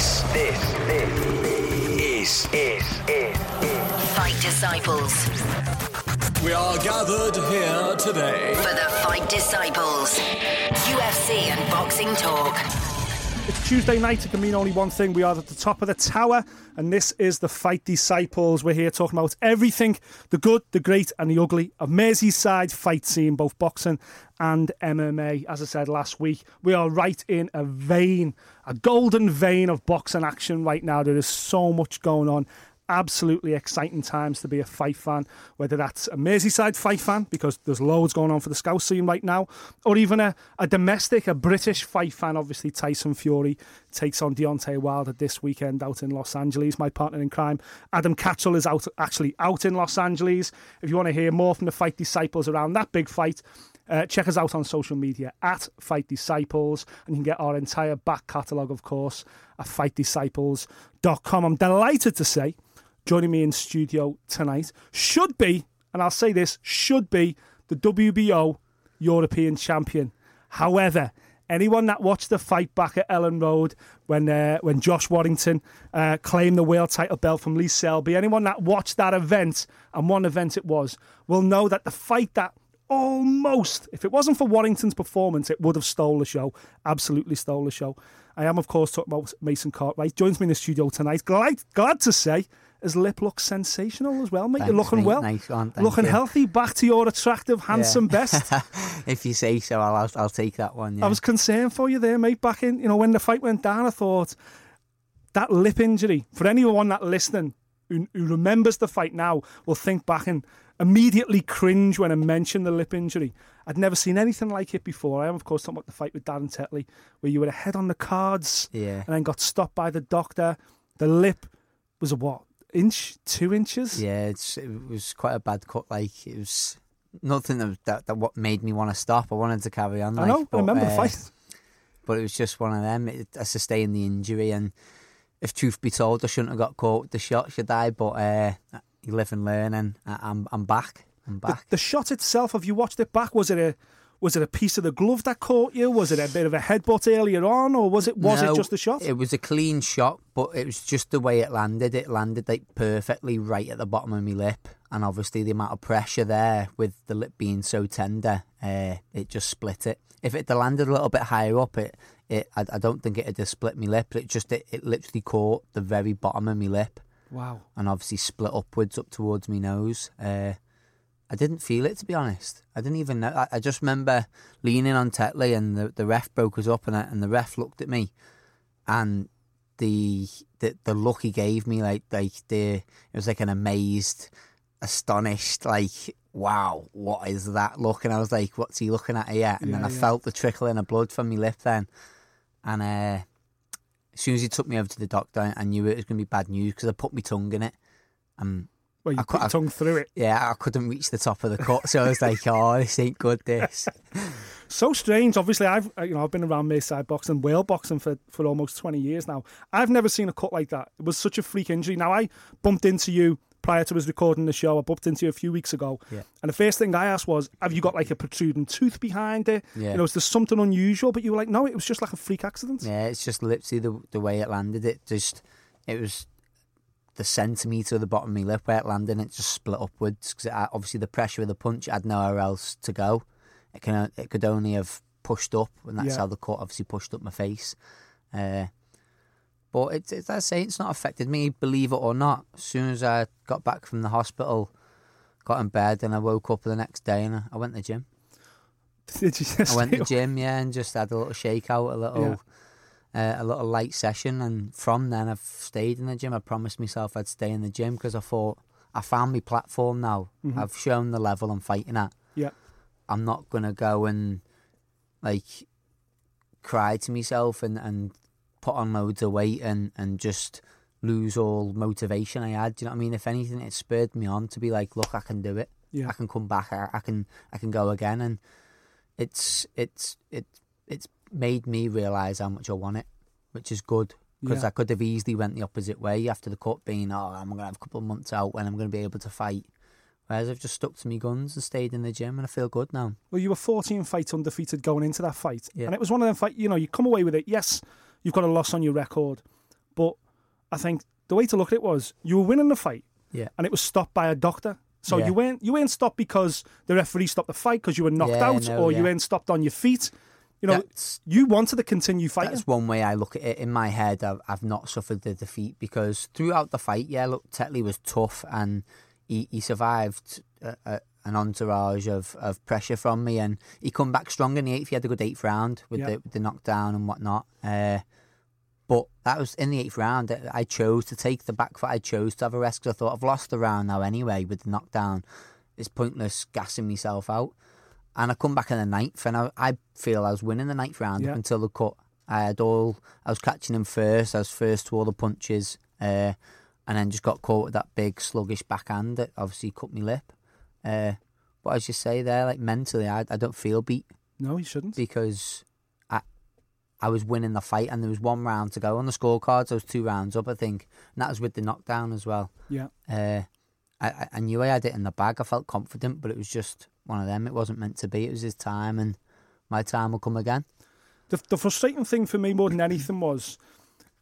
This, this, this is, is, is, is. Fight Disciples. We are gathered here today. For the Fight Disciples. UFC and boxing talk. Tuesday night. It can mean only one thing. We are at the top of the tower, and this is the Fight Disciples. We're here talking about everything the good, the great, and the ugly of Merseyside fight scene, both boxing and MMA. As I said last week, we are right in a vein, a golden vein of boxing action right now. There is so much going on absolutely exciting times to be a fight fan, whether that's a Merseyside fight fan, because there's loads going on for the Scouse scene right now, or even a, a domestic, a British fight fan. Obviously, Tyson Fury takes on Deontay Wilder this weekend out in Los Angeles. My partner in crime, Adam Catchell, is out actually out in Los Angeles. If you want to hear more from the Fight Disciples around that big fight, uh, check us out on social media at Fight Disciples, and you can get our entire back catalogue, of course, at fightdisciples.com. I'm delighted to say joining me in studio tonight should be, and I'll say this, should be the WBO European champion. However, anyone that watched the fight back at Elland Road when uh, when Josh Warrington uh, claimed the world title belt from Lee Selby, anyone that watched that event, and one event it was, will know that the fight that almost, if it wasn't for Warrington's performance, it would have stole the show. Absolutely stole the show. I am, of course, talking about Mason Cartwright. Joins me in the studio tonight. Glad, glad to say his lip looks sensational as well, mate. Thanks, You're looking mate. well. Nice one, looking you. healthy. Back to your attractive, handsome best. if you say so, I'll, I'll, I'll take that one. Yeah. I was concerned for you there, mate. Back in, you know, when the fight went down, I thought that lip injury, for anyone that listening who, who remembers the fight now, will think back and immediately cringe when I mention the lip injury. I'd never seen anything like it before. I am, of course, talking about the fight with Darren Tetley, where you were ahead on the cards Yeah. and then got stopped by the doctor. The lip was a what? Inch? Two inches? Yeah, it's, it was quite a bad cut. Like it was nothing that that, that what made me want to stop. I wanted to carry on. I Like, know, I but, remember the uh, fight. but it was just one of them. It, I sustained the injury, and if truth be told, I shouldn't have got caught with the shot, should I? But uh, you live and learn, and I, I'm I'm back. I'm The, back. the shot itself, have you watched it back? Was it a was it a piece of the glove that caught you? Was it a bit of a headbutt earlier on, or was it was No, it just a shot? It was a clean shot, but it was just the way it landed. It landed like perfectly right at the bottom of my lip, and obviously the amount of pressure there with the lip being so tender, uh, it just split it. If it had landed a little bit higher up, it, it I, I don't think it would have split my lip. It just it, it literally caught the very bottom of my lip, wow. and obviously split upwards up towards my nose. Uh, I didn't feel it to be honest. I didn't even know. I, I just remember leaning on Tetley and the, the ref broke us up and, I, and the ref looked at me and the, the the look he gave me like like the it was like an amazed, astonished like wow what is that look and I was like what's he looking at here and then I yeah. felt the trickling of blood from my lip then and uh, as soon as he took me over to the doctor I knew it was going to be bad news because I put my tongue in it and Well, you I put your tongue through it. yeah, I couldn't reach the top of the cut, so I was like, "Oh, this ain't good." This. So strange. Obviously, I've uh, you know I've been around Merseyside boxing, whale boxing for, for almost twenty years now. I've never seen a cut like that. It was such a freak injury. Now I bumped into you prior to us recording the show. I bumped into you a few weeks ago, Yeah. and the first thing I asked was, "Have you got like a protruding tooth behind it? Yeah. You know, is there something unusual?" But you were like, "No, it was just like a freak accident." Yeah, it's just literally the the way it landed. It just, it was the centimetre of the bottom of my lip where it landed. and It just split upwards because obviously the pressure of the punch had nowhere else to go. It can it could only have pushed up, and that's Yeah. how the cut obviously pushed up my face. Uh, but it's, it's, I say it's not affected me, believe it or not. As soon as I got back from the hospital, got in bed, and I woke up the next day and I- went to the gym. Did you just I went to the gym, yeah, and just had a little shakeout, a little, uh, a little light session, and from then I've stayed in the gym. I promised myself I'd stay in the gym because I thought I found my platform now. I've shown the level I'm fighting at. Yeah. I'm not gonna go and like cry to myself and and put on loads of weight and and just lose all motivation I had. Do you know what I mean? If anything, it spurred me on to be like, look, I can do it. Yeah. I can come back. I, I can I can go again, and it's it's it it's made me realise how much I want it, which is good because Yeah. I could have easily went the opposite way after the cut, being oh I'm gonna have a couple of months out when I'm gonna be able to fight. Whereas I've just stuck to my guns and stayed in the gym, and I feel good now. Well, you were 14 fights undefeated going into that fight. Yeah. And it was one of them fights, you know, you come away with it. Yes, you've got a loss on your record, But I think the way to look at it was you were winning the fight, Yeah. and it was stopped by a doctor. So Yeah. you weren't you weren't stopped because the referee stopped the fight because you were knocked Yeah, out, no, or you yeah. weren't stopped on your feet. You know, That's- you wanted to continue fighting. That's one way I look at it. In my head, I've, I've not suffered the defeat because throughout the fight, yeah, look, Tetley was tough and he, he survived a, a, an entourage of, of pressure from me and he come back strong in the eighth. He had a good eighth round with, the, with the knockdown and whatnot. Uh, but that was in the eighth round. I- chose to take the back foot. I chose to have a rest because I thought I've lost the round now anyway with the knockdown. It's pointless gassing myself out. And I come back in the ninth, and I, I feel I was winning the ninth round up until the cut. I had all, I was catching him first. I was first to all the punches, uh, and then just got caught with that big sluggish backhand that obviously cut me lip. Uh, but as you say there, like mentally, I, I don't feel beat no, you shouldn't. because I I was winning the fight, and there was one round to go on the scorecards. I was two rounds up, I think, and that was with the knockdown as well. Yeah, Uh, I, I- I knew I had it in the bag. I felt confident, but it was just one of them. It wasn't meant to be. It was his time, and my time will come again. the the frustrating thing for me more than anything was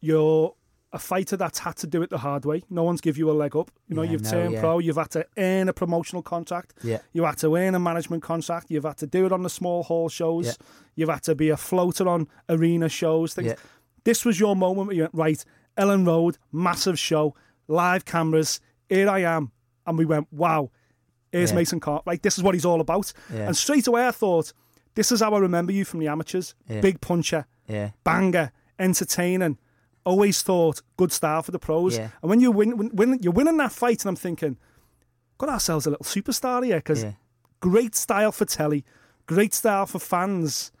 you're a fighter that's had to do it the hard way. No one's give you a leg up. You know, Yeah, you've no, turned yeah. pro. You've had to earn a promotional contract. Yeah. You had to earn a management contract. You've had to do it on the small hall shows. Yeah. You've had to be a floater on arena shows. Things. Yeah. This was your moment where you went, right, Elland Road, massive show, live cameras, here I am. And we went, wow, here's Yeah. Mason Carter. Like, this is what he's all about. And straight away I thought, this is how I remember you from the amateurs. Yeah. Big puncher, Yeah, banger, entertaining. Always thought good style for the pros. Yeah. And when you win, when, when you're winning that fight, and I'm thinking, got ourselves a little superstar here because yeah, great style for telly, great style for fans.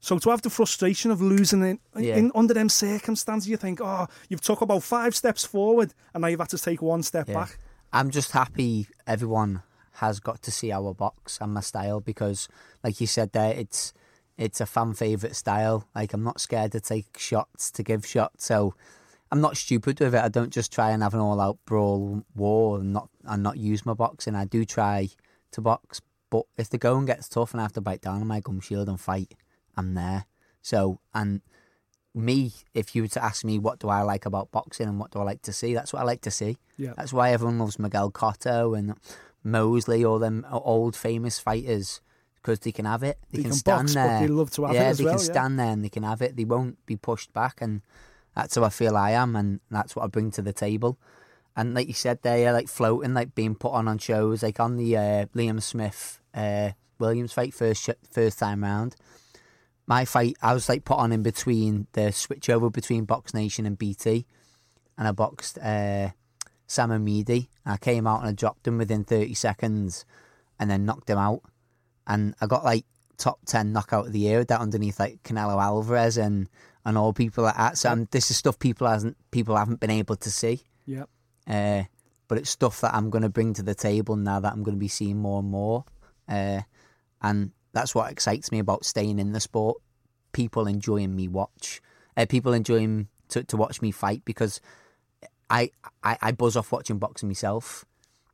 So to have the frustration of losing it Yeah. in under them circumstances, you think, oh, you've took about five steps forward, and now you've had to take one step back. I'm just happy everyone has got to see our box and my style because, like you said there, it's it's a fan favorite style. Like I'm not scared to take shots to give shots, so I'm not stupid with it. I don't just try and have an all out brawl war and not and not use my boxing. I do try to box, but if the going gets tough and I have to bite down on my gum shield and fight, I'm there. So and me, if you were to ask me what do I like about boxing and what do I like to see, that's what I like to see. Yeah. That's why everyone loves Miguel Cotto and Mosley, all them old famous fighters, because they can have it. They, They can, can stand box, there. they love to have it yeah, as they well, can yeah. stand there and they can have it. They won't be pushed back, and that's how I feel I am, and that's what I bring to the table. And like you said, there, yeah, like floating, like being put on on shows, like on the uh, Liam Smith uh, Williams fight first sh- first time round. My fight, I was like put on in between the switch over between Box Nation and BT, and I boxed uh, Sam Amidi. I came out and I dropped him within 30 seconds and then knocked him out. And I got like top 10 knockout of the year with that underneath like Canelo Alvarez and, and all people like that. So um, this is stuff people hasn't people haven't been able to see. Yeah. Uh, but it's stuff that I'm going to bring to the table now that I'm going to be seeing more and more. Uh, and that's what excites me about staying in the sport. People enjoying me watch. Uh, people enjoying to, to watch me fight because I, I I buzz off watching boxing myself.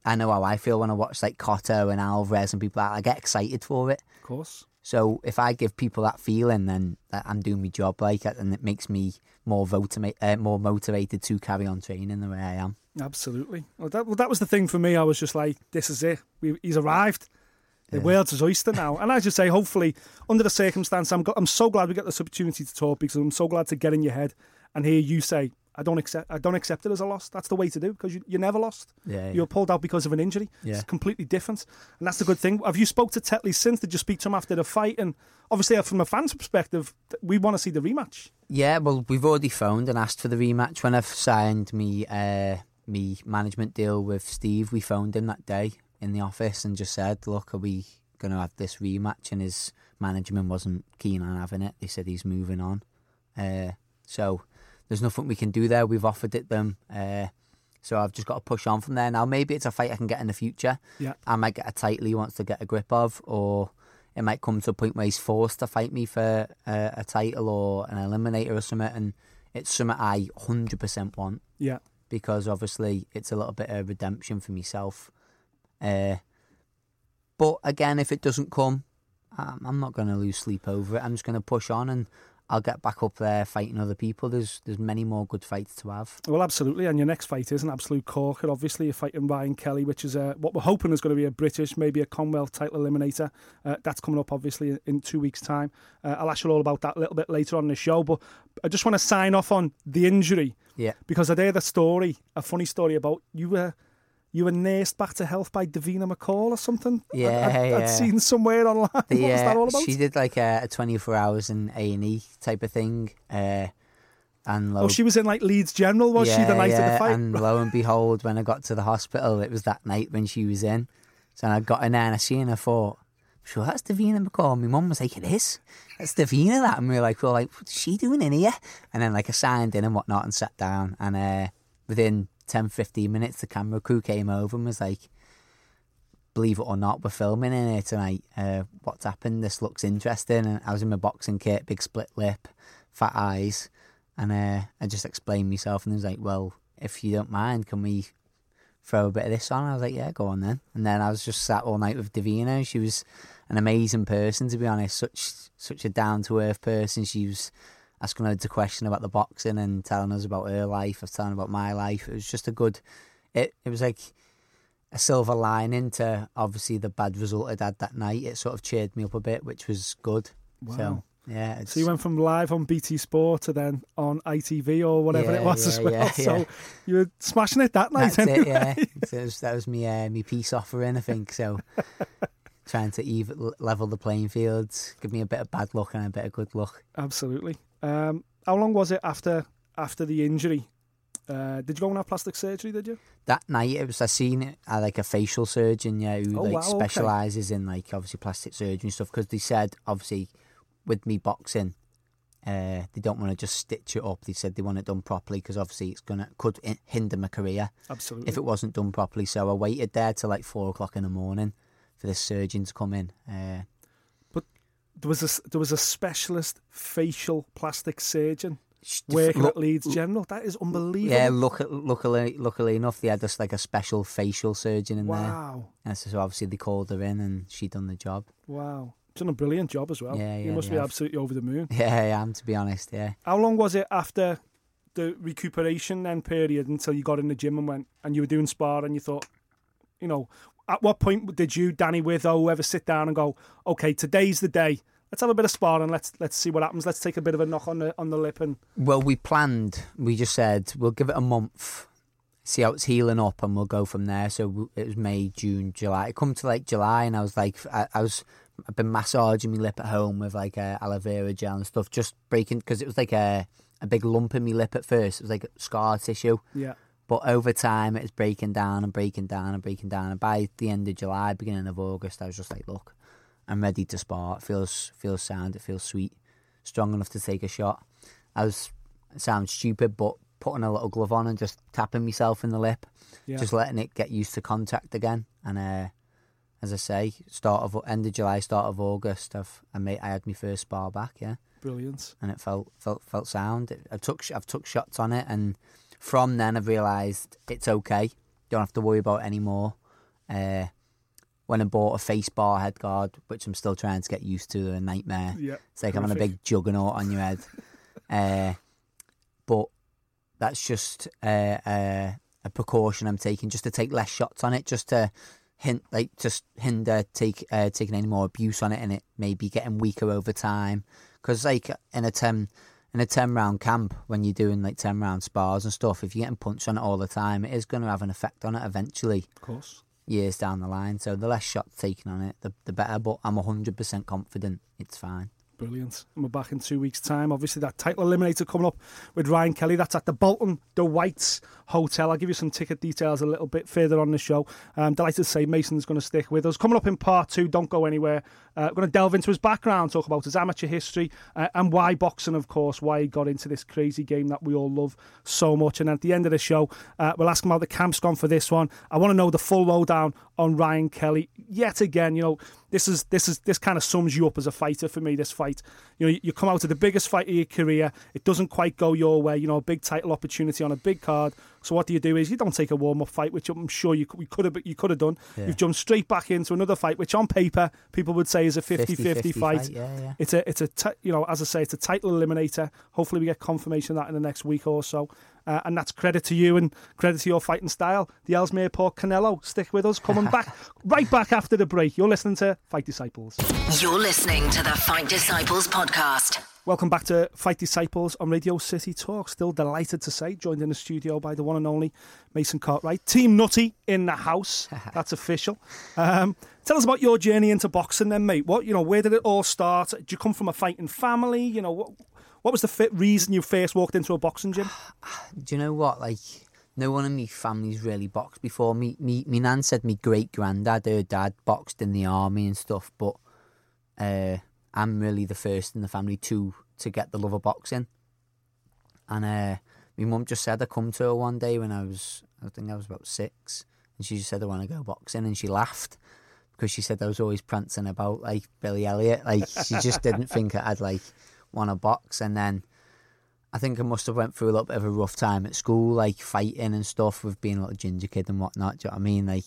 I know how I feel when I watch like Cotto and Alvarez and people like. I get excited for it. Of course. So if I give people that feeling, then I'm doing my job like it, and it makes me more motiva- uh, more motivated to carry on training the way I am. Absolutely. Well, that, well, that was the thing for me. I was just like, this is it. We, he's arrived. The world's his oyster now. And as you say, hopefully, under the circumstance, I'm, go- I'm so glad we get this opportunity to talk because I'm so glad to get in your head and hear you say, I don't accept. I don't accept it as a loss. That's the way to do because you, you never lost. Yeah, you were pulled out because of an injury. Yeah. It's completely different, and that's the good thing. Have you spoke to Tetley since? Did you speak to him after the fight? And obviously, from a fan's perspective, we want to see the rematch. Yeah, well, we've already phoned and asked for the rematch. When I've signed me uh, me management deal with Steve, we phoned him that day in the office and just said, "Look, are we going to have this rematch?" And his management wasn't keen on having it. They said he's moving on. Uh, so there's nothing we can do there. We've offered it them. Uh, so I've just got to push on from there. Now maybe it's a fight I can get in the future. Yeah. I might get a title he wants to get a grip of, or it might come to a point where he's forced to fight me for a, a title or an eliminator or something, and it's something I 100% want Yeah, because obviously it's a little bit of redemption for myself. Uh, but again, if it doesn't come, I'm, I'm not going to lose sleep over it. I'm just going to push on, and I'll get back up there fighting other people. There's there's many more good fights to have. Well, absolutely. And your next fight is an absolute corker. Obviously, you're fighting Ryan Kelly, which is uh, what we're hoping is going to be a British, maybe a Commonwealth title eliminator. Uh, that's coming up, obviously, in- two weeks' time. Uh, I'll ask you all about that a little bit later on in the show. But I just want to sign off on the injury Yeah. because I heard a story, a funny story about you were. You were nursed back to health by Davina McCall or something. I- Yeah, I, would seen somewhere online. what was that all about? she did like a, a 24 hours in A and E type of thing. Uh, and lo, oh, she was in like Leeds General, was she, the night of the fight? And lo and behold, when I got to the hospital, it was that night when she was in. So I got in there and I seen her. I thought, sure, that's Davina McCall. My mum was like, it is. That's Davina. That and we were like, well, like, what's she doing in here? And then like I signed in and whatnot and sat down. And uh, within 10, 15 minutes, the camera crew came over and was like, believe it or not, we're filming in here tonight. Uh, what's happened? This looks interesting. And I was in my boxing kit, big split lip, fat eyes. And uh, I just explained myself and he was like, well, if you don't mind, can we throw a bit of this on? I was like, yeah, go on then. And then I was just sat all night with Davina. She was an amazing person, to be honest. Such such a down to earth person. She was asking loads of questions about the boxing and telling us about her life. I was telling her about my life. It was just a good. It it was like a silver lining to obviously the bad result I'd had that night. It sort of cheered me up a bit, which was good. Wow. So yeah, it's, So you went from live on BT Sport to then on ITV or whatever Yeah, it was as well. yeah, so yeah. you were smashing it that night. That's anyway. it, yeah. It was, that was me, uh, me peace offering, I think. So trying to even level the playing fields, give me a bit of bad luck and a bit of good luck. Absolutely. Um, how long was it after after the injury? Uh, did you go and have plastic surgery? Did you? That night, it was I seen it at like a facial surgeon, yeah, who Oh, like wow, okay. specialises in like obviously plastic surgery and stuff. Because they said obviously with me boxing, uh, they don't want to just stitch it up. They said they want it done properly because obviously it's gonna could hinder my career. Absolutely. if it wasn't done properly. So I waited there till like four o'clock in the morning for this surgeon to come in. Uh, but there was a there was a specialist facial plastic surgeon working look- at Leeds General. That is unbelievable. yeah, look, luckily, luckily enough, they had just like a special facial surgeon in there. Wow. And so, so obviously they called her in and she done the job. Wow. Done a brilliant job as well. Yeah, yeah. you must be absolutely over the moon. Yeah, I am to be honest. Yeah, How long was it after the recuperation then period until you got in the gym and went and you were doing spar and you thought, you know, at what point did you, Danny With or whoever, sit down and go, okay, today's the day. Let's have a bit of spar and let's let's see what happens. Let's take a bit of a knock on the on the lip and Well, we planned. We just said we'll give it a month, see how it's healing up, and we'll go from there. So it was May, June, July. It come to like July, and I was like, I, I was, I've been massaging my lip at home with like uh, aloe vera gel and stuff, just breaking because it was like a a big lump in my lip at first. It was like scar tissue, yeah. But over time it was breaking down and breaking down and breaking down. And by the end of July, beginning of August, I was just like, look, I'm ready to spar. It feels feels sound. It feels sweet, strong enough to take a shot. I was it sounds stupid, but putting a little glove on and just tapping myself in the lip, Yeah. just letting it get used to contact again. And uh, as I say, start of end of July, start of August, I've I made I had my first spar back, yeah, Brilliant. and it felt felt felt sound. I took I've took shots on it, and from then I've realised it's okay. Don't have to worry about it anymore. Uh, when I bought a face bar head guard, which I'm still trying to get used to, a nightmare. Yeah. It's like having a big juggernaut on your head. uh, but that's just uh, uh, a precaution I'm taking, just to take less shots on it, just to hint, like just hinder take uh, taking any more abuse on it, and it maybe getting weaker over time. Because like in a ten in a ten round camp, when you're doing like ten round spars and stuff, if you're getting punched on it all the time, it is going to have an effect on it eventually Of course. years down the line. So the less shots taken on it, the, the better. But I'm 100% confident it's fine. Brilliant. And we're back in two weeks' time. Obviously, that title eliminator coming up with Ryan Kelly. That's at the Bolton The Whites Hotel. I'll give you some ticket details a little bit further on the show. I'm delighted to say Mason's going to stick with us. Coming up in part two, don't go anywhere. Uh, we're going to delve into his background, talk about his amateur history, uh, and why boxing, of course, why he got into this crazy game that we all love so much. And at the end of the show, uh, we'll ask him how the camp's gone for this one. I want to know the full lowdown on Ryan Kelly. Yet again, you know, this is this is this kind of sums you up as a fighter for me. This fight fight. You know, you come out of the biggest fight of your career, it doesn't quite go your way. You know, a big title opportunity on a big card. So what do you do? Is you don't take a warm up fight, which I'm sure you could- have you could have done. Yeah. You've jumped straight back into another fight, which on paper people would say is a 50-50 50-50 fight. fight, yeah, yeah. It's a it's a you know as I say it's a title eliminator. Hopefully we get confirmation of that in the next week or so. Uh, and that's credit to you and credit to your fighting style. The Ellesmere Port Canelo. Stick with us. Coming back right back after the break. You're listening to Fight Disciples. You're listening to the Fight Disciples podcast. Welcome back to Fight Disciples on Radio City Talk. Still delighted to say, joined in the studio by the one and only Mason Cartwright. Team Nutty in the house. That's official. Um, tell us about your journey into boxing, then, mate. What you know? Where did it all start? Did you come from a fighting family? You know, what, what was the reason you first walked into a boxing gym? Do you know what? Like, no one in my family's really boxed before. Me, me, me nan said me great granddad, her dad, boxed in the army and stuff. But uh, I'm really the first in the family to to get the love of boxing. And uh, my mum just said I come to her one day when I was, I think I was about six, and she just said I want to go boxing, and she laughed because she said I was always prancing about like Billy Elliot. Like she just didn't think I'd like want to box, and then. I think I must have went through a little bit of a rough time at school, like fighting and stuff with being a little ginger kid and whatnot. Do you know what I mean? Like,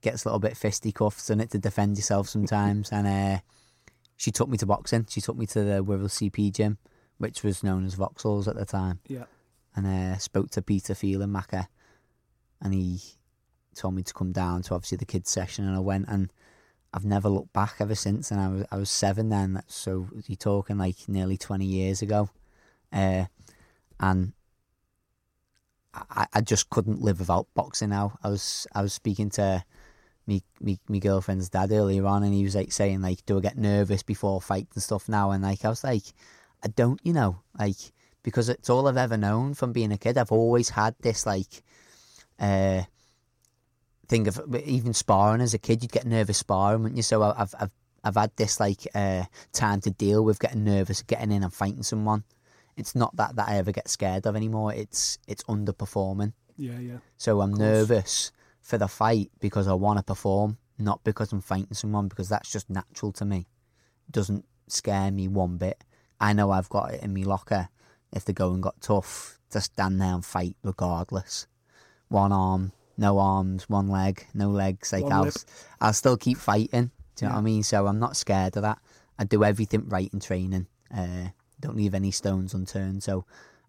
gets a little bit fisticuffs in it to defend yourself sometimes. and uh, she took me to boxing. She took me to the Wirral CP gym, which was known as Vauxhalls at the time, Yeah. and uh, spoke to Peter Phelan-Macca, and he told me to come down to obviously the kids section, and I went and. I've never looked back ever since, and I was I was seven then. So you're talking like nearly twenty years ago, uh, and I, I just couldn't live without boxing now. I was I was speaking to me me girlfriend's dad earlier on, and he was like saying like, "Do I get nervous before fights and stuff now?" And like I was like, "I don't," you know, like because it's all I've ever known from being a kid. I've always had this like. uh thing of even sparring as a kid, you'd get nervous sparring, wouldn't you? So I've I've I've had this like uh, time to deal with getting nervous, getting in and fighting someone. It's not that that I ever get scared of anymore. It's it's underperforming. Yeah, yeah. So I'm nervous for the fight because I want to perform, not because I'm fighting someone. Because that's just natural to me. doesn't scare me one bit. I know I've got it in me locker. If the going got tough, to stand there and fight regardless. One arm, no arms, one leg, no legs. Like One I'll, lip. I'll still keep fighting. Do you know what I mean? So I'm not scared of that. I do everything right in training. Uh, don't leave any stones unturned. So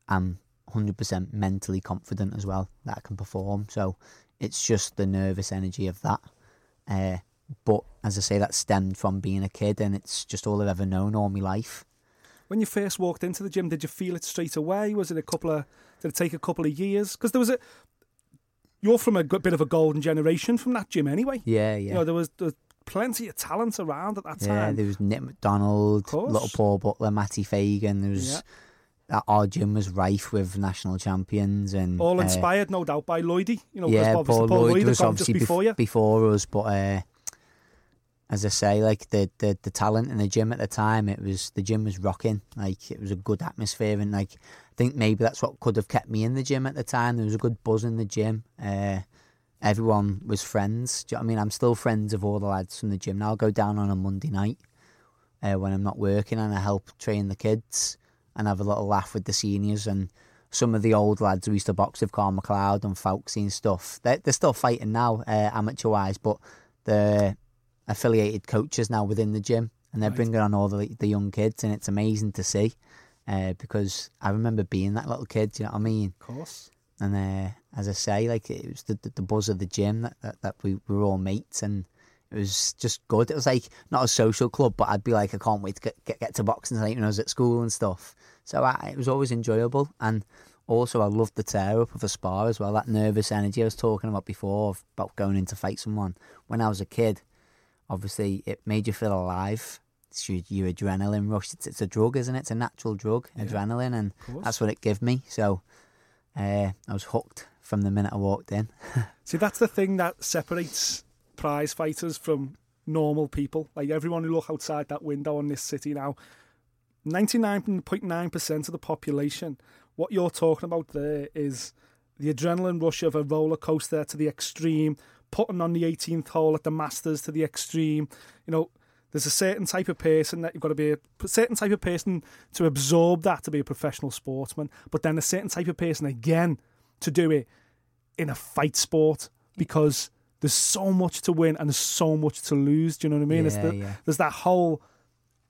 I'm 100% mentally confident as well that I can perform. So it's just the nervous energy of that. Uh, but as I say, that stemmed from being a kid, and it's just all I've ever known all my life. When you first walked into the gym, did you feel it straight away? Was it a couple of? Did it take a couple of years? Because there was a. You're from a bit of a golden generation from that gym, anyway. Yeah, yeah. You know, there was, there was plenty of talent around at that time. Yeah, there was Nick McDonald. Little Paul Butler, Matty Fagan. There was Yeah. that our gym was rife with national champions and All uh, inspired, no doubt, by Lloydie. You know, yeah, Paul, Paul Lloyd Lloyd was obviously just bef- before you. before us, but uh, as I say, like the, the the talent in the gym at the time, it was the gym was rocking. Like it was a good atmosphere, and like think maybe that's what could have kept me in the gym at the time. There was a good buzz in the gym. Uh, everyone was friends. Do you know what I mean? I'm still friends of all the lads from the gym. Now I'll go down on a Monday night uh, when I'm not working, and I help train the kids and have a little laugh with the seniors and some of the old lads who used to box with Carl McLeod and Fauxy and stuff. They're, they're still fighting now, uh, amateur wise, but the affiliated coaches now within the gym, and they're Right. bringing on all the the young kids, and it's amazing to see. Uh, because I remember being that little kid, do you know what I mean? Of course. And uh, as I say, like it was the, the, the buzz of the gym that, that, that we, we were all mates, and it was just good. It was like not a social club, but I'd be like, I can't wait to get get, get to boxing tonight when I was at school and stuff. So I, it was always enjoyable, and also I loved the tear up of a spar as well. That nervous energy I was talking about before about going in to fight someone when I was a kid. Obviously, it made you feel alive. It's your, adrenaline rush. It's, it's a drug, isn't it? It's a natural drug, adrenaline, and that's what it gave me. So uh, I was hooked from the minute I walked in. See, that's the thing that separates prize fighters from normal people. Like everyone who look outside that window on this city now, 99.9% of the population, what you're talking about there is the adrenaline rush of a roller coaster to the extreme, putting on the 18th hole at the Masters to the extreme. You know, there's a certain type of person that you've got to be a certain type of person to absorb that to be a professional sportsman, but then a certain type of person again to do it in a fight sport because there's so much to win and there's so much to lose. Do you know what I mean? Yeah, the, yeah. There's that whole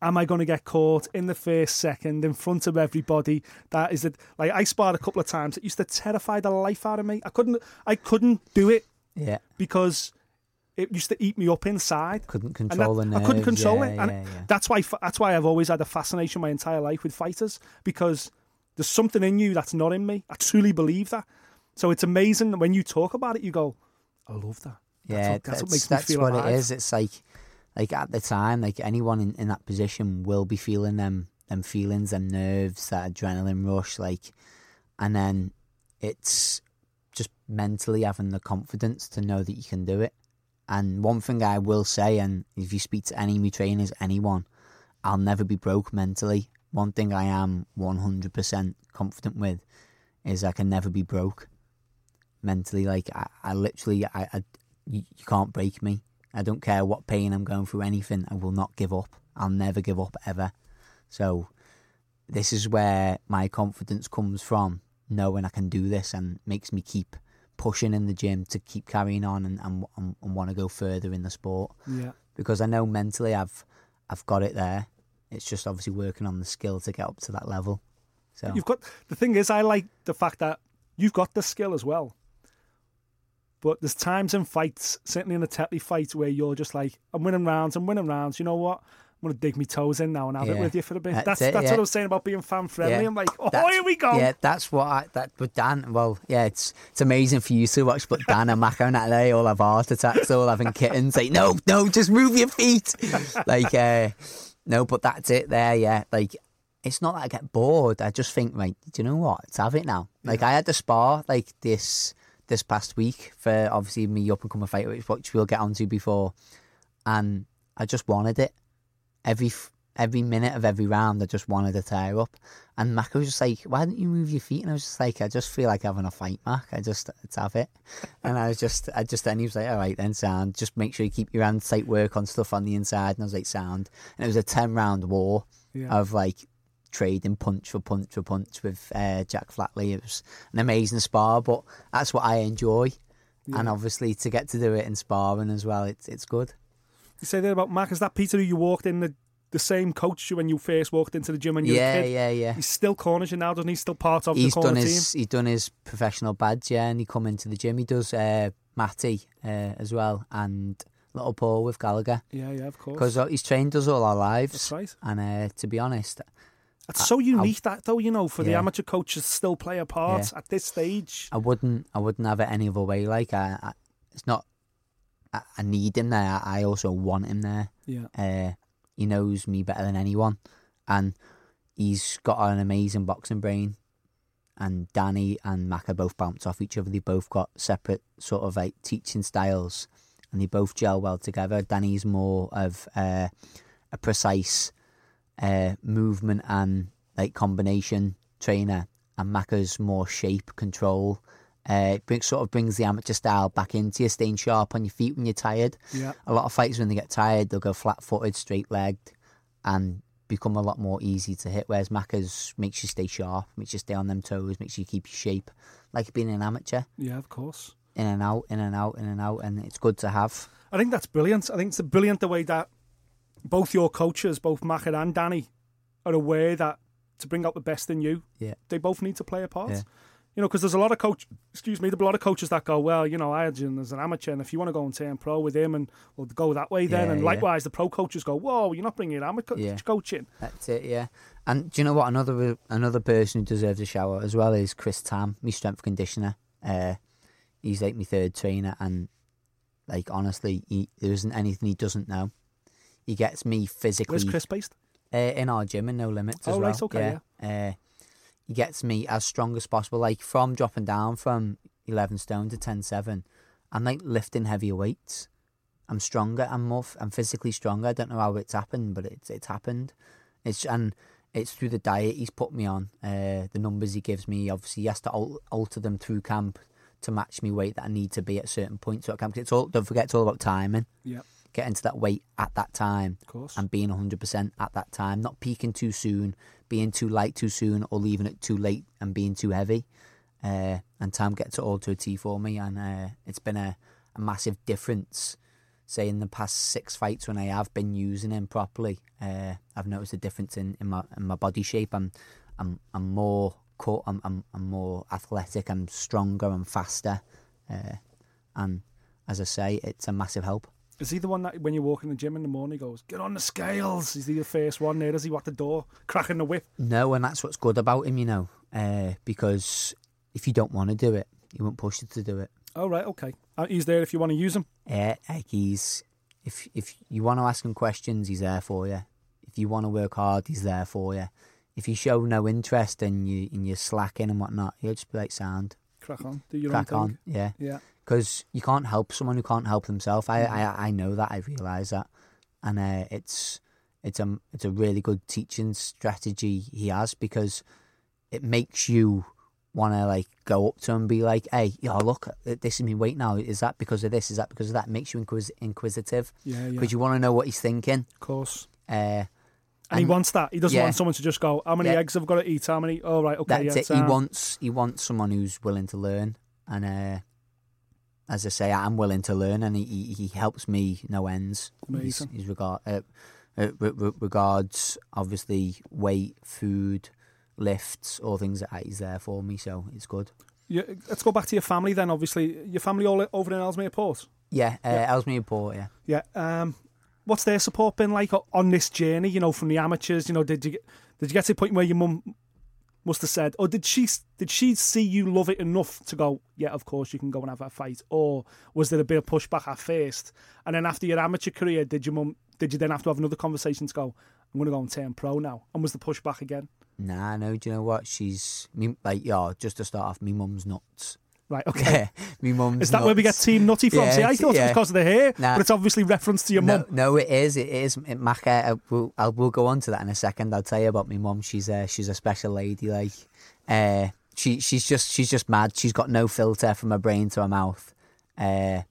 am I going to get caught in the first second in front of everybody? That is it. Like I sparred a couple of times. It used to terrify the life out of me. I couldn't. I couldn't do it Yeah. because it used to eat me up inside. Couldn't control that- the I couldn't control yeah, it, and yeah, yeah. that's why. That's why I've always had a fascination my entire life with fighters because there's something in you that's not in me. I truly believe that. So it's amazing that when you talk about it, you go, "I love that." That's yeah, what, that's what that's, makes me that's feel what it is. It's like, like at the time, like anyone in, in that position will be feeling them, them feelings, them nerves, that adrenaline rush, like, and then it's just mentally having the confidence to know that you can do it. And one thing I will say, and if you speak to any of my trainers, anyone, I'll never be broke mentally. One thing I am 100% confident with is I can never be broke mentally. Like I, I literally, I, I, you, you can't break me. I don't care what pain I'm going through, anything. I will not give up. I'll never give up ever. So this is where my confidence comes from, knowing I can do this and makes me keep pushing in the gym to keep carrying on and, and, and, and want to go further in the sport Yeah. because I know mentally I've I've got it there. It's just obviously working on the skill to get up to that level. So You've got the thing is, I like the fact that you've got the skill as well. But there's times in fights, certainly in a Tetley fight, where you're just like, I'm winning rounds, I'm winning rounds. You know what? I'm gonna dig my toes in now and have it with you for a bit. That's That's it, that's yeah. what I was saying about being fan friendly. Yeah. I'm like, oh, That's- here we go. Yeah, that's what I that with Dan. Well, yeah, it's it's amazing for you to watch, but Dan and Macca and they all have heart attacks, all having kittens. Like, no, no, just move your feet. like, uh, no, but that's it there. Yeah, like it's not that I get bored. I just think, like, do you know what? Let's have it now. Like, I had the spar like this this past week for obviously me up and coming fighter, which we'll get onto before, and I just wanted it every every minute of every round. I just wanted to tear up, and Mac was just like, "Why don't you move your feet?" And I was just like, "I just feel like having a fight, Mac. I just let's have it." and I was just, I just, and he was like, "All right, then, sound. Just make sure you keep your hands tight. Work on stuff on the inside." And I was like, "Sound." And it was a ten round war Yeah. of like trading punch for punch for punch with uh, Jack Flatley. It was an amazing spar, but that's what I enjoy. And obviously, to get to do it in sparring as well, it's it's good. You say that about Mac. Is that Peter who you walked in the the same coach when you first walked into the gym when you were Yeah, a kid? yeah, yeah. He still corners you now, doesn't he? Still part of he's the corner done team. his he's done his professional badge, yeah, and he come into the gym. He does uh, Matty uh, as well, and little Paul with Gallagher Yeah, yeah, of course. because he's trained us all our lives. That's right. And uh, to be honest, It's so unique that though, you know, for the amateur coaches still play a part Yeah. at this stage. I wouldn't I wouldn't have it any other way. Like I, I it's not I, I need him there. I also want him there. Yeah. Uh, he knows me better than anyone, and he's got an amazing boxing brain. And Danny and Macca both bounce off each other. They both got separate sort of like teaching styles, and they both gel well together. Danny's more of uh, a precise uh, movement and like combination trainer, and Macca's more shape control. Uh, it brings, sort of brings the amateur style back into you, staying sharp on your feet when you're tired. Yeah. A lot of fighters, when they get tired, they'll go flat footed, straight legged, and become a lot more easy to hit. Whereas Macca's makes you stay sharp, makes you stay on them toes, makes you keep your shape, like being an amateur, Yeah, of course. in and out, in and out, in and out, and it's good to have. I think that's brilliant. I think it's brilliant the way that both your coaches, both Macca and Danny, are aware that to bring out the best in you, Yeah. they both need to play a part. Yeah. You know, because there's a lot of coach, excuse me, there's a lot of coaches that go, well, you know, I had you as an amateur, and if you want to go and turn pro with him, and we'll go that way then. Yeah, and yeah. likewise, the pro coaches go, whoa, you're not bringing an amateur Yeah. coaching. That's it, yeah. And do you know what? Another another person who deserves a shower as well is Chris Tam, my strength conditioner. Uh, he's like my third trainer, and like honestly, he, there isn't anything he doesn't know. He gets me physically Where's Chris based? uh, in our gym in No Limits as Oh, well. right, okay, Uh, he gets me as strong as possible, like from dropping down from 11 stone to 10.7. I'm like lifting heavier weights. I'm stronger. I'm more. I'm physically stronger. I don't know how it's happened, but it's it's happened. It's and it's through the diet he's put me on. Uh, the numbers he gives me, obviously, he has to alter them through camp to match me weight that I need to be at certain points So at camp. It's all. Don't forget, it's all about timing Yeah. getting to that weight at that time Of course. and being 100% at that time, not peaking too soon, being too light too soon, or leaving it too late and being too heavy. Uh, and Tam gets it all to a T for me, and uh, it's been a, a massive difference. Say in the past six fights when I have been using him properly, uh, I've noticed a difference in, in my in my body shape. I'm I'm I'm more cut. I'm I'm, I'm more athletic. I'm stronger. I'm faster. Uh, and as I say, it's a massive help. Is he the one that when you walk in the gym in the morning he goes, get on the scales? Is he the first one there? Does he walk the door, cracking the whip? No, and that's what's good about him, you know, uh, because if you don't want to do it, he won't push you to do it. Oh, right, okay. Uh, he's there if you want to use him. Uh, he's if if you want to ask him questions, he's there for you. If you want to work hard, he's there for you. If you show no interest and you and you're slacking and whatnot, he'll just be like sound, Crack on. Do your crack on, thing. yeah. Yeah. Because you can't help someone who can't help themselves. I, Mm-hmm. I I know that. I realise that, and uh, it's it's a it's a really good teaching strategy he has because it makes you want to like go up to him and be like, "Hey, yo, look, this is me weight now. Is that because of this? Is that because of that?" It makes you inquis- inquisitive Yeah, yeah. because you want to know what he's thinking. Of course. Uh, And, he wants that. He doesn't yeah. want someone to just go, how many Yeah. eggs have I got to eat? How many? Oh, right, okay. that's yeah, it. He wants he wants someone who's willing to learn, and uh, as I say, I'm willing to learn, and he he, he helps me no ends. Amazing. He's, he's regard uh, uh, re- re- regards obviously weight, food, lifts, all things that he's there for me. So it's good. Yeah, let's go back to your family then, obviously. Your family all over in Ellesmere Port? Yeah, uh, Yeah. Ellesmere Port. Yeah. Yeah. Um, what's their support been like on this journey? You know, from the amateurs. You know, did you get, did you get to the point where your mum must have said, or did she did she see you love it enough to go, yeah, of course you can go and have a fight, or was there a bit of pushback at first, and then after your amateur career, did your mum did you then have to have another conversation to go, I'm going to go and turn pro now, and was the pushback again? Nah, no. Do you know what? She's me like yeah. Just to start off, me mum's nuts. Right. Okay. Yeah, me mum's. Is that where we get. Team Nutty from? Yeah, See, I thought it was because of the hair, Nah. but it's obviously reference to your no, mum. no, it is. It is. It, Macca, I will, I will go on to that in a second. I'll tell you about my mum. She's a she's a special lady. Like, uh, she she's just she's just mad. She's got no filter from her brain to her mouth. Uh,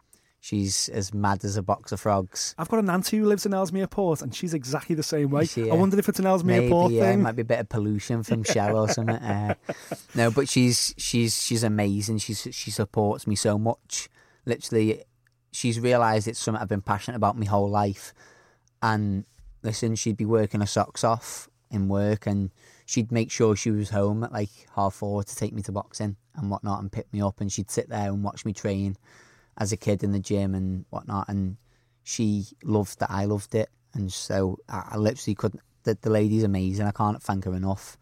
she's as mad as a box of frogs. I've got an auntie who lives in Ellesmere Port, and she's exactly the same way. She, I wondered if it's an Ellesmere Maybe Port yeah, thing. might be a bit of pollution from Shell or something. Uh, no, but she's she's she's amazing. She's she supports me so much. Literally, she's realised it's something I've been passionate about my whole life. And listen, she'd be working her socks off in work, and she'd make sure she was home at like half four to take me to boxing and whatnot, and pick me up. And she'd sit there and watch me train as a kid in the gym and whatnot. And she loved that I loved it, and so I, I literally couldn't. The, the lady's amazing. I can't thank her enough.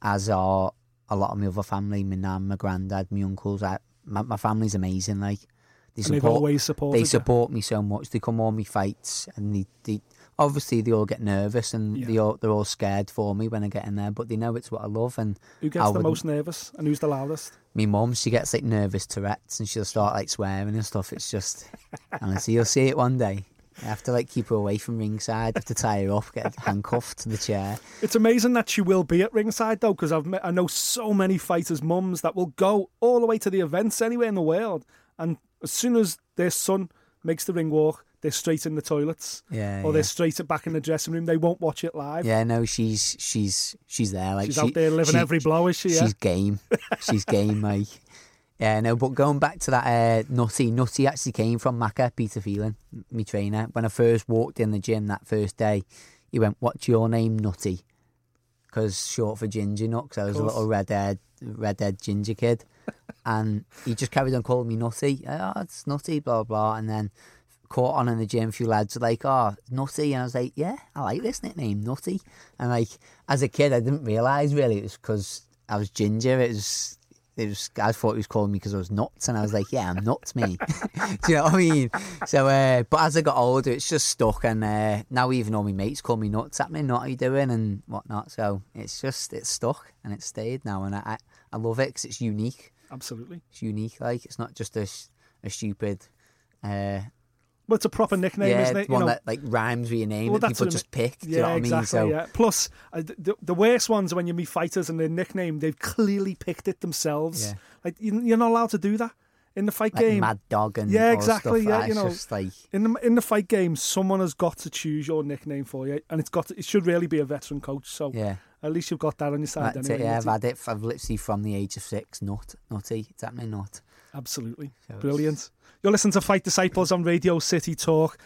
As are a lot of my other family, my nan, my granddad, my uncles. I, my, my family's amazing. Like they support, always supported they you. support me so much. They come on my fights, and they, they obviously they all get nervous and Yeah. they all they're all scared for me when I get in there. But they know it's what I love. And Who gets I the wouldn't- most nervous and who's the loudest? my mum, she gets like nervous Tourette's and she'll start like swearing and stuff. It's just honestly, you'll see it one day. I have to like keep her away from ringside. I have to tie her up, get handcuffed to the chair. It's amazing that she will be at ringside though, because I've met, I know so many fighters' mums that will go all the way to the events anywhere in the world, and as soon as their son makes the ring walk, they're straight in the toilets, Yeah, or yeah. they're straight back in the dressing room. They won't watch it live. Yeah, no, she's she's she's there. Like She's she- out there living she- every blow, is she? Yeah. She's game. She's game, like. Yeah, no, but going back to that uh, Nutty, Nutty actually came from Macca, Peter Phelan, my trainer. When I first walked in the gym that first day, he went, What's your name, Nutty? Because short for Ginger Nut, 'cause I was a little red-haired, red-haired ginger kid. and he just carried on calling me Nutty. Oh, it's Nutty, blah, blah. And then caught on in the gym, a few lads were like, oh, Nutty. And I was like, yeah, I like this nickname, Nutty. And like, as a kid, I didn't realise really it was because I was ginger. It was, it was, I thought he was calling me because I was nuts. And I was like, yeah, I'm nuts, me. Do you know what I mean? So, uh, but as I got older, it's just stuck. And uh, now even all my mates call me nuts at me, what are you doing? And whatnot. So it's just, it's stuck and it's stayed now. And I, I, I love it because it's unique. Absolutely. It's unique. Like, it's not just a a stupid, uh, Well, it's a proper nickname, yeah, isn't it? one that like rhymes with your name Well, that people just pick. Do you yeah, know what exactly. I mean? So yeah. Plus, uh, the, the worst ones are when you meet fighters and their nickname, they've clearly picked it themselves. Yeah. Like you- you're not allowed to do that. in the fight like game. Mad Dog and Yeah, exactly, Stuff. yeah, you know. just like In the in the fight game, someone has got to choose your nickname for you, and it's got to, it should really be a veteran coach. So yeah. at least you've got that on your side. That's anyway, it, yeah, I've had it. I've literally from the age of six. Nut, nutty. It's happening. Nut. Absolutely. So Brilliant. You're listening to Fight Disciples on Radio City Talk.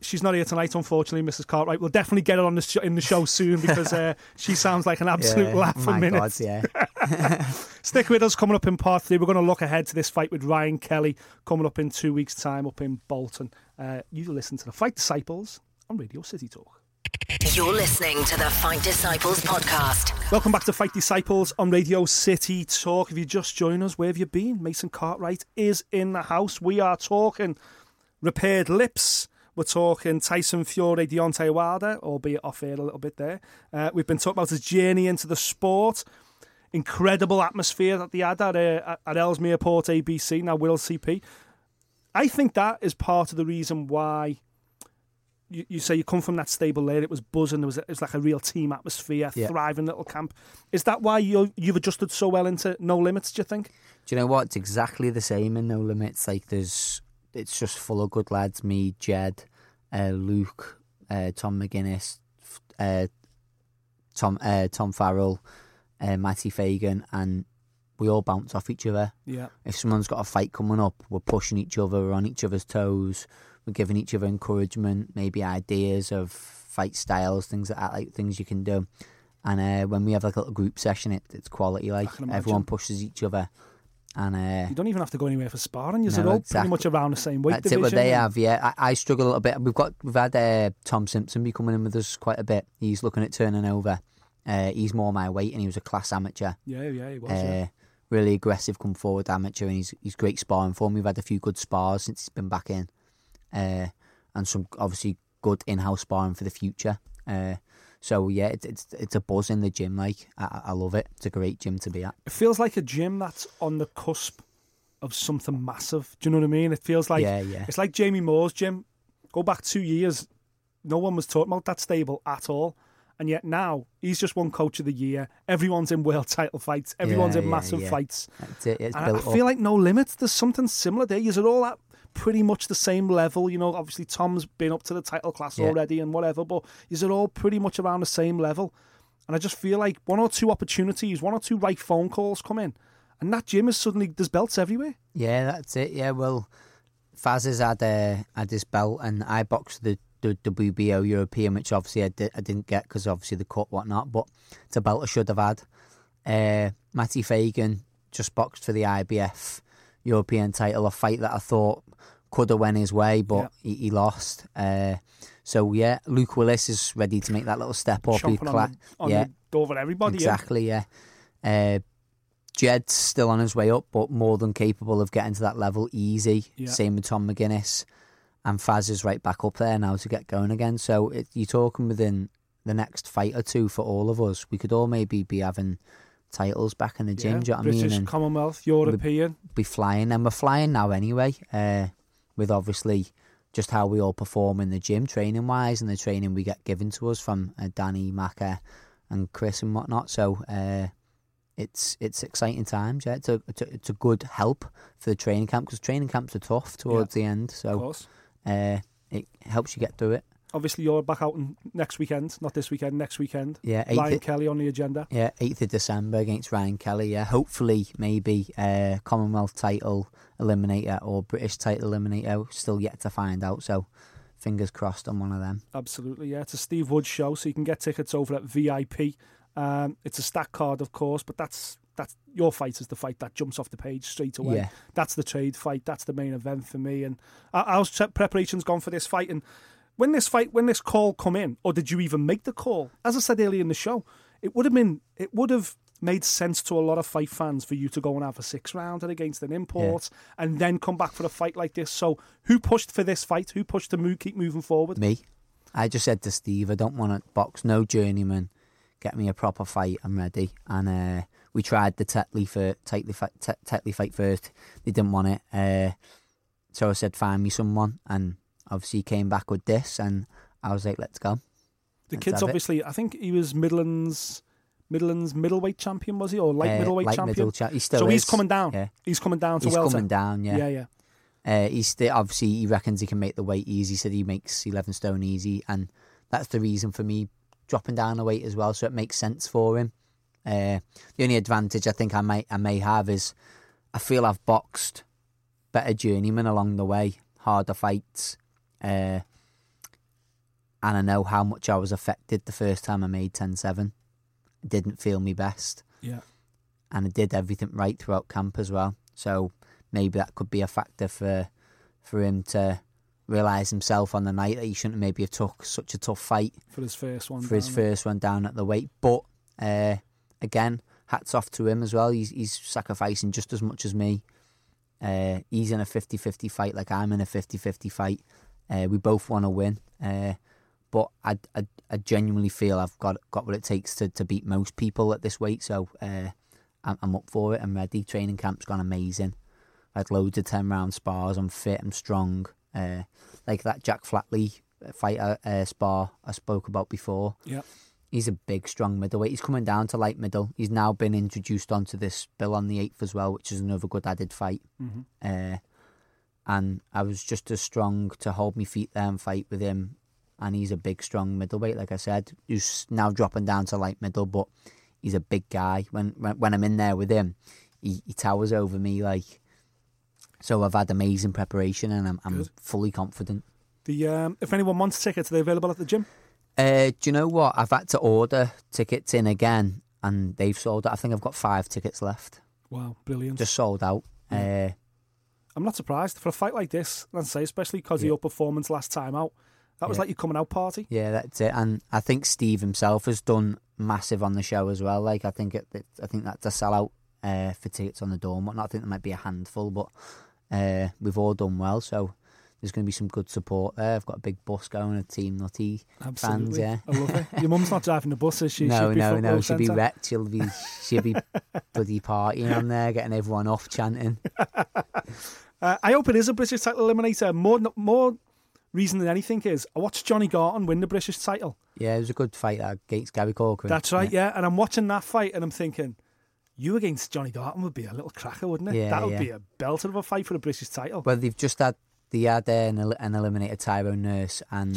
She's not here tonight, unfortunately, Mrs. Cartwright. We'll definitely get her on the sh- in the show soon because uh, she sounds like an absolute Yeah, laugh a minute. God, yeah. Stick with us coming up in part three. We're going to look ahead to this fight with Ryan Kelly coming up in two weeks' time up in Bolton. Uh, you listen to the Fight Disciples on Radio City Talk. You're listening to the Fight Disciples podcast. Welcome back to Fight Disciples on Radio City Talk. If you just joined us, where have you been? Mason Cartwright is in the house. We are talking repaired lips. We're talking Tyson Fury, Deontay Wilder, albeit off air a little bit there. Uh, we've been talking about his journey into the sport. Incredible atmosphere that they had at, uh, at Ellesmere Port ABC, now Will CP. I think that is part of the reason why you, you say you come from that stable there. It was buzzing. There was it was like a real team atmosphere, Yeah. thriving little camp. Is that why you you've adjusted so well into no limits? Do you think? Do you know what? It's exactly the same in No Limits. Like there's, it's just full of good lads. Me, Jed, uh, Luke, uh, Tom McGuinness, uh, Tom, uh, Tom Farrell, uh, Matty Fagan, and we all bounce off each other. Yeah, If someone's got a fight coming up, we're pushing each other, we're on each other's toes, we're giving each other encouragement, maybe ideas of fight styles, things like that, like things you can do. And uh, when we have like a little group session, it, it's quality. Like everyone pushes each other, and uh, you don't even have to go anywhere for sparring. You're No, all exactly. pretty much around the same weight That's it. division. What they have, yeah. I, I struggle a little bit. We've got we've had uh, Tom Simpson be coming in with us quite a bit. He's looking at turning over. Uh, he's more my weight, and he was a class amateur. Yeah, yeah, he was. Uh, yeah. really aggressive, come forward amateur, and he's he's great sparring for him. We've had a few good spars since he's been back in, uh, and some obviously good in-house sparring for the future. Uh, so yeah, it's it's it's a buzz in the gym. Like I, I- love it. It's a great gym to be at. It feels like a gym that's on the cusp of something massive. Do you know what I mean? It feels like Yeah, yeah. it's like Jamie Moore's gym. Go back two years, no won was talking about that stable at all. And yet now he's just one coach of the year. Everyone's in world title fights. Everyone's Yeah, in yeah, massive yeah. fights. It's, it, it's And I, I feel up. like no limits. There's something similar there. You're all at pretty much the same level. You know, obviously Tom's been up to the title class Yeah. already and whatever, but you're all pretty much around the same level. And I just feel like one or two opportunities, one or two right phone calls come in, and that gym is suddenly there's belts everywhere. Yeah, that's it. Yeah, well, Faz has had uh, had his belt, and I boxed the, the WBO European, which obviously I, di- I didn't get because obviously the cut whatnot. But it's a belt I should have had. Uh, Matty Fagan just boxed for the IBF European title, a fight that I thought could have went his way, but he, he lost. Uh, so yeah, Luke Willis is ready to make that little step up. Chomping cla- on, the, on yeah, over everybody. yeah. Exactly, yeah. Uh, Jed's still on his way up, but more than capable of getting to that level easy. Yeah. Same with Tom McGuinness. And Faz is right back up there now to get going again. So it, you're talking within the next fight or two for all of us. We could all maybe be having titles back in the gym, Yeah, do you know what I British, mean? And Commonwealth, European. be flying. And we're flying now anyway, uh, with obviously just how we all perform in the gym, training wise, and the training we get given to us from uh, Danny, Macca, and Chris and whatnot. So uh, it's it's exciting times. Yeah, it's a it's a, it's a good help for the training camp because training camps are tough towards the end. So uh, it helps you get through it. Obviously, you're back out next weekend, not this weekend, next weekend. Yeah, Ryan 8th, Kelly on the agenda. yeah, 8th of December against Ryan Kelly. Yeah, hopefully maybe uh, Commonwealth title eliminator or British title eliminator. Still yet to find out. So fingers crossed on one of them. Absolutely, yeah. It's a Steve Wood show, so you can get tickets over at VIP. Um, it's a stack card, of course, but that's that's your fight is the fight that jumps off the page straight away. Yeah. That's the trade fight. That's the main event for me. And how's preparations gone for this fight? And when this fight, when this call come in, or did you even make the call? As I said earlier in the show, it would have been, it would have made sense to a lot of fight fans for you to go and have a six rounder against an import and then come back for a fight like this. So who pushed for this fight? Who pushed to move, keep moving forward? Me, I just said to Steve, I don't want to box no journeyman. Get me a proper fight. I'm ready. And uh, we tried the Tetley for Tetley fight, Tetley fight first. They didn't want it. Uh, so I said, find me someone. And obviously he came back with this, and I was like, let's go. The Let's kid's have it. obviously, I think he was Midlands Midlands middleweight champion, was he, or light Uh, middleweight light champion? middle cha- he still so he's coming down. Yeah. He's coming down to He's welter. coming down, yeah. yeah, yeah. Uh, he's still, obviously he reckons he can make the weight easy. so he makes eleven stone easy, and that's the reason for me dropping down the weight as well. So it makes sense for him. Uh, the only advantage I think I might I may have is I feel I've boxed better journeymen along the way, harder fights, uh, and I know how much I was affected the first time I made 10-7. Didn't feel me best Yeah. and I did everything right throughout camp as well. So maybe that could be a factor for for him to realise himself on the night that he shouldn't maybe have took such a tough fight For his first one. for his down. first one down at the weight. But uh, again, hats off to him as well. He's he's sacrificing just as much as me. Uh, he's in a 50-50 fight like I'm in a 50-50 fight. Uh, we both want to win. Uh, but I, I, I genuinely feel I've got got what it takes to, to beat most people at this weight. So uh, I'm, I'm up for it. I'm ready. Training camp's gone amazing. I had loads of 10 round spars. I'm fit. I'm strong. Uh, like that Jack Flatley fighter uh, spar I spoke about before. Yeah. He's a big, strong middleweight. He's coming down to light middle. He's now been introduced onto this bill on the 8th as well, which is another good added fight. Mhm. Uh, and I was just as strong to hold my feet there and fight with him. And he's a big, strong middleweight, like I said. He's now dropping down to light middle, but he's a big guy. When when, when I'm in there with him, he, he towers over me like. So I've had amazing preparation, and I'm I'm fully confident. The um, if anyone wants tickets, are they available at the gym? Uh, do you know what? I've had to order tickets in again, and they've sold out. I think I've got five tickets left, Wow, brilliant. just sold out. Uh, I'm not surprised for a fight like this. Let's say, especially because of your performance last time out. That was Yeah. like your coming out party. yeah, that's it. And I think Steve himself has done massive on the show as well. Like I think it, it I think that's a sellout uh, for tickets on the door and whatnot. I think there might be a handful, but uh, we've all done well. So there's going to be some good support there. I've got a big bus going, a team nutty Absolutely. fans. Yeah. I love it. Your mum's not driving the bus, is she? no, no, no. She'll be wrecked. She'll be she'll be bloody partying on there, getting everyone off, chanting. Uh, I hope it is a British title eliminator. More, more reason than anything is I watched Johnny Garton win the British title. Yeah, it was a good fight against Gary Corcoran. That's right, yeah. And I'm watching that fight and I'm thinking, you against Johnny Garton would be a little cracker, wouldn't it? Yeah, that would yeah. be a belter of a fight for the British title. Well, they've just had they had uh, an, el- an eliminated Tyrone Nurse and.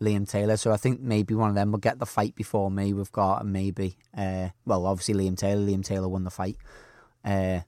Liam Taylor, so I think maybe one of them will get the fight before me. We've got and maybe, uh, well, obviously Liam Taylor. Liam Taylor won the fight, uh,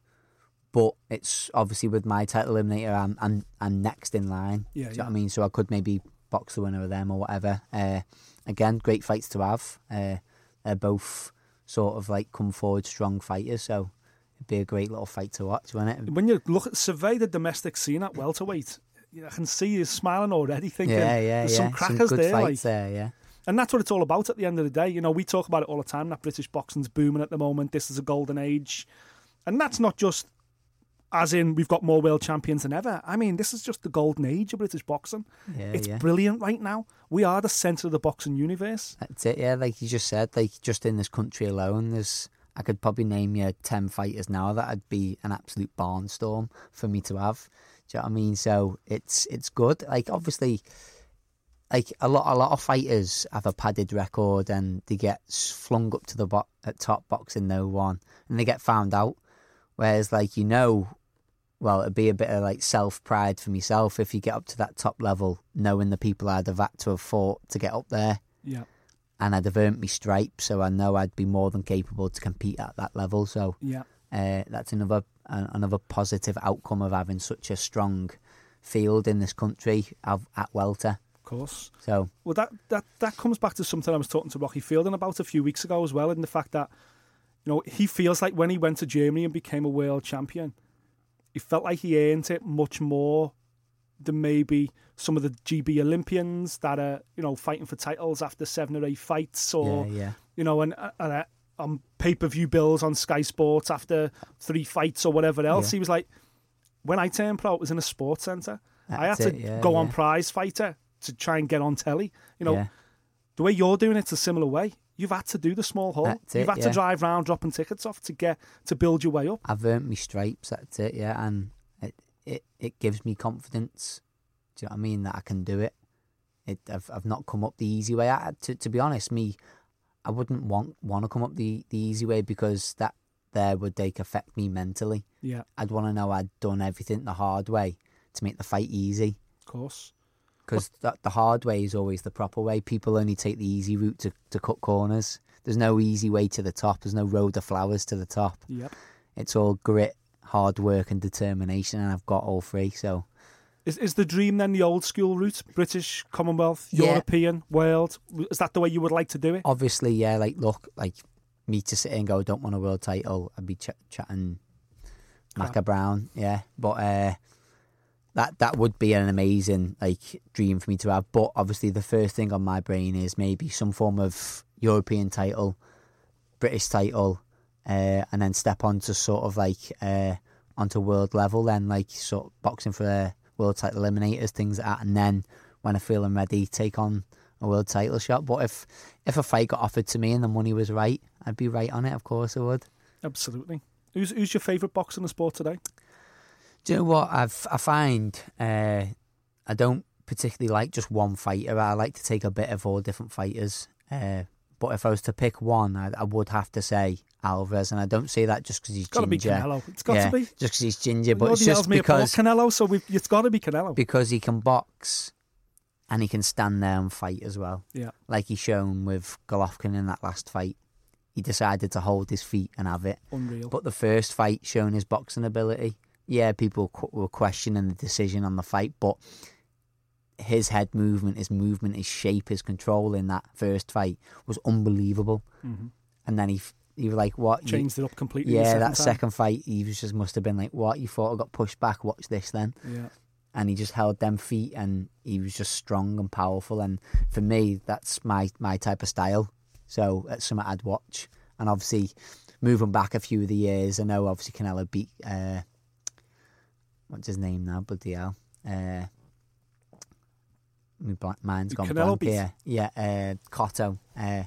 but it's obviously with my title eliminator and and, and next in line. Yeah, Do you yeah. know what I mean? So I could maybe box the winner of them or whatever. Uh, again, great fights to have. Uh, they're both sort of like come forward strong fighters, so it'd be a great little fight to watch, wouldn't it? when you look at survey the domestic scene at welterweight, I can see you smiling already, thinking yeah, yeah, there's yeah. some crackers good there. Like, there, yeah. and that's what it's all about at the end of the day. You know, we talk about it all the time. That British boxing's booming at the moment. This is a golden age, and that's not just as in we've got more world champions than ever. I mean, this is just the golden age of British boxing. Yeah, it's yeah. brilliant right now. We are the centre of the boxing universe. That's it, yeah. Like you just said, like just in this country alone, there's I could probably name you ten fighters now that'd be an absolute barnstorm for me to have. Do you know what I mean? So it's it's good. Like obviously, like a lot a lot of fighters have a padded record and they get flung up to the bo- at top boxing no one and they get found out. Whereas like you know, well it'd be a bit of like self pride for myself if you get up to that top level, knowing the people I'd have had to have fought to get up there Yeah, and I'd have earned me stripes, so I know I'd be more than capable to compete at that level. So yeah. uh, that's another another positive outcome of having such a strong field in this country of, at welter. Of course. So Well, that, that, that comes back to something I was talking to Rocky Fielding about a few weeks ago as well, in the fact that, you know, he feels like when he went to Germany and became a world champion, he felt like he earned it much more than maybe some of the GB Olympians that are, you know, fighting for titles after seven or eight fights or, yeah, yeah, you know, and, and on pay per view bills on Sky Sports after three fights or whatever else. Yeah. He was like, when I turned pro, it was in a sports centre. I had to it, yeah, go on yeah. prize fighter to try and get on telly. You know, the way you're doing it's a similar way. You've had to do the small hall. That's You've it, had to drive round dropping tickets off to get to build your way up. I've earned me stripes. That's it, yeah, and it it, it gives me confidence. Do you know what I mean? That I can do it. It I've I've not come up the easy way. I, to to be honest, me, I wouldn't want want to come up the the easy way because that there would like affect me mentally. Yeah, I'd want to know I'd done everything the hard way to make the fight easy. of course. Because the, the hard way is always the proper way. People only take the easy route to, to cut corners. There's no easy way to the top. There's no road of flowers to the top. Yep. It's all grit, hard work, and determination, and I've got all three. So Is is the dream then the old school route? British, Commonwealth, Yeah. European, world? Is that the way you would like to do it? obviously, yeah, like look, like me to sit and go, don't want a world title. I'd be ch- chatting Crap. Macca Brown, yeah. But uh, that that would be an amazing like dream for me to have. But obviously, the first thing on my brain is maybe some form of European title, British title, uh, and then step on to sort of like uh, onto world level. Then like sort of boxing for a world title eliminators, things like that, and then when I feel I'm ready, take on a world title shot. But if if a fight got offered to me and the money was right, I'd be right on it. Of course, I would. Absolutely. Who's who's your favourite boxer in the sport today? Do you know what I've I find uh, I don't particularly like just one fighter. I like to take a bit of all different fighters. Uh, but if I was to pick one, I, I would have to say Alvarez, and I don't say that just because he's It's got to be. Canelo. It's got yeah, to be. just because he's ginger, but it's just because Canelo, so it's got to be Canelo. because he can box and he can stand there and fight as well. yeah, Like he's shown with Golovkin in that last fight, he decided to hold his feet and have it. unreal. But the first fight shown his boxing ability. Yeah, people qu- were questioning the decision on the fight, but his head movement, his movement, his shape, his control in that first fight was unbelievable. Mhm. And then he he was like, "What?" You- Changed it up completely. yeah, second that time. second fight, he was just must have been like, "What?" You thought I got pushed back. Watch this then. Yeah, And he just held them feet, and he was just strong and powerful. And for me, that's my my type of style. So that's something I'd watch. And obviously, moving back a few of the years, I know obviously Canelo beat uh, what's his name now? Bloody hell. Uh, my mind's gone Canelo blank beat- here. Yeah, uh, Cotto. Uh,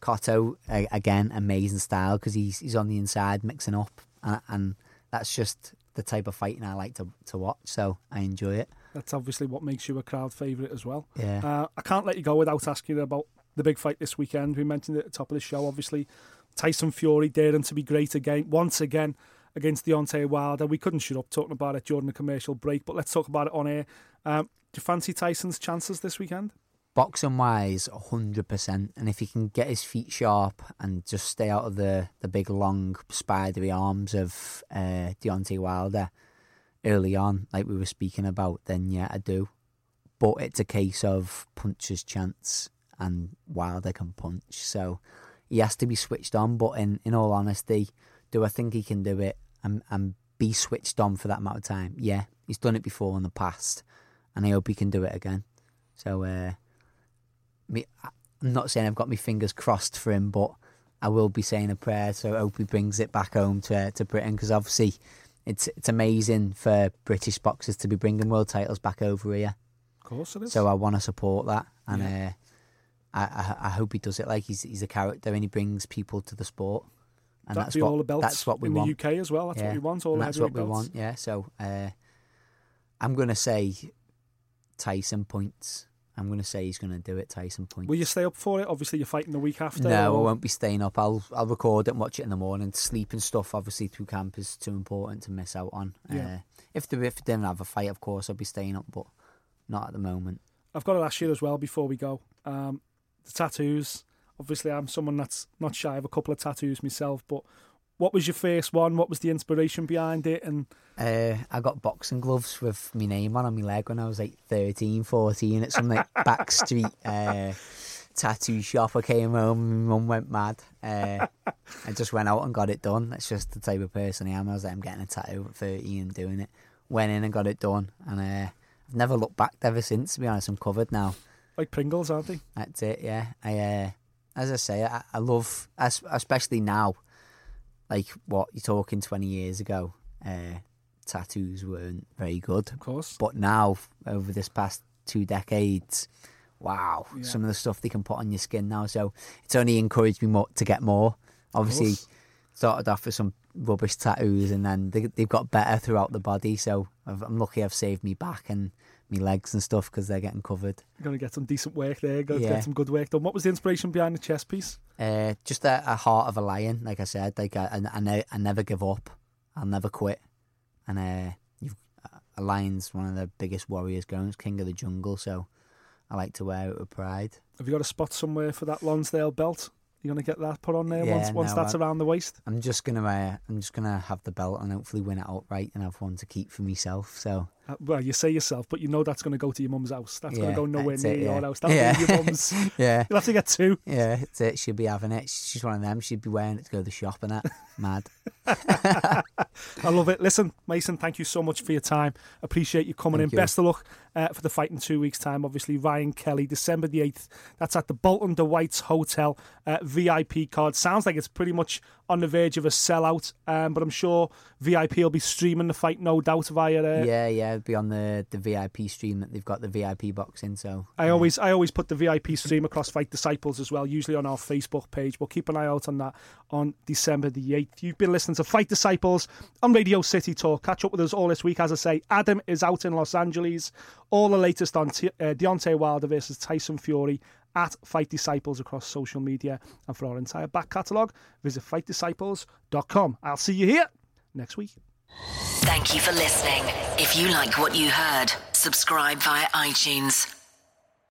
Cotto again, amazing style because he's he's on the inside mixing up, and, and that's just the type of fighting I like to to watch. So I enjoy it. that's obviously what makes you a crowd favourite as well. Yeah. Uh, I can't let you go without asking you about the big fight this weekend. We mentioned it at the top of the show. Obviously, Tyson Fury daring to be great again, once again against Deontay Wilder. We couldn't shut up talking about it during the commercial break, but let's talk about it on air. Um, do you fancy Tyson's chances this weekend? Boxing wise, hundred percent. And if he can get his feet sharp and just stay out of the, the big long spidery arms of uh, Deontay Wilder early on, like we were speaking about, then yeah, I do. But it's a case of puncher's chance, and Wilder can punch, so he has to be switched on. But in in all honesty, do I think he can do it and and be switched on for that amount of time? Yeah, he's done it before in the past, and I hope he can do it again. So. Uh, me, I'm not saying I've got my fingers crossed for him, but I will be saying a prayer. So I hope he brings it back home to to Britain because obviously it's it's amazing for British boxers to be bringing world titles back over here. Of course it is. So I want to support that, and Yeah. uh, I, I I hope he does it like he's he's a character and he brings people to the sport. And That'd that's what all the belts that's what we want in want. the UK as well. That's Yeah, what we want. All and that's what we belts. want. Yeah. So uh, I'm gonna say Tyson points. I'm going to say he's going to do it. Tyson points. Will you stay up for it? Obviously, you're fighting the week after. No, I won't be staying up. I'll I'll record it and watch it in the morning. Sleep and stuff, obviously, through camp is too important to miss out on. Yeah. Uh, if the if they didn't have a fight, of course, I'd be staying up, but not at the moment. I've got to ask you as well before we go. Um, the tattoos. Obviously, I'm someone that's not shy of a couple of tattoos myself. But what was your first one? What was the inspiration behind it? And Uh, I got boxing gloves with my name on on my leg when I was like 13, 14 at some like backstreet uh, tattoo shop. I came home, my mum went mad. Uh, I just went out and got it done. That's just the type of person I am. I was like, I'm getting a tattoo at 13 and doing it. Went in and got it done, and uh, I've never looked back ever since. To be honest, I'm covered now. like Pringles, aren't they? That's it. Yeah. I uh, as I say, I, I love, especially now, like what you're talking 20 years ago. Uh, tattoos weren't very good, Of course. but now over this past two decades, wow, Yeah. some of the stuff they can put on your skin now. So it's only encouraged me more to get more. Obviously, course. started off with some rubbish tattoos, and then they, they've got better throughout the body. So I've, I'm lucky I've saved me back and me legs and stuff because they're getting covered. You're going to get some decent work there. Going to get some good work done. What was the inspiration behind the chess piece? Uh, just a, a heart of a lion, like I said. Like I, I, I, I never give up. I'll never quit. And uh, you've, a lion's one of the biggest warriors going. It's king of the jungle, so I like to wear it with pride. Have you got a spot somewhere for that Lonsdale belt? You're going to get that put on there Yeah, once once no, that's I- around the waist. I'm just gonna, uh, I'm just gonna have the belt and hopefully win it outright and have one to keep for myself. So Uh, well, you say yourself, but you know that's going to go to your mum's house. That's going to go nowhere near it, your house. That'll Yeah. be your mum's. yeah, You'll have to get two. yeah, it's it. She'll be having it. She's one of them. She'd be wearing it to go to the shop and that. Mad. I love it. Listen, Mason, thank you so much for your time. Appreciate you coming Thank in. you. Best of luck uh, for the fight in two weeks' time. Obviously, Ryan Kelly, December the 8th. That's at the Bolton de White's Hotel. Uh, VIP card. Sounds like it's pretty much on the verge of a sellout, um, but I'm sure VIP will be streaming the fight, no doubt, via uh, yeah, yeah. It'd be on the the VIP stream that they've got the VIP box in. So I always I always put the VIP stream across Fight Disciples as well, usually on our Facebook page. We'll keep an eye out on that on December the 8th. You've been listening to Fight Disciples on Radio City Talk. Catch up with us all this week. As I say, Adam is out in Los Angeles. All the latest on T- uh, Deontay Wilder versus Tyson Fury at Fight Disciples across social media. And for our entire back catalogue, visit fightdisciples.com. I'll see you here next week. Thank you for listening. If you like what you heard, subscribe via iTunes.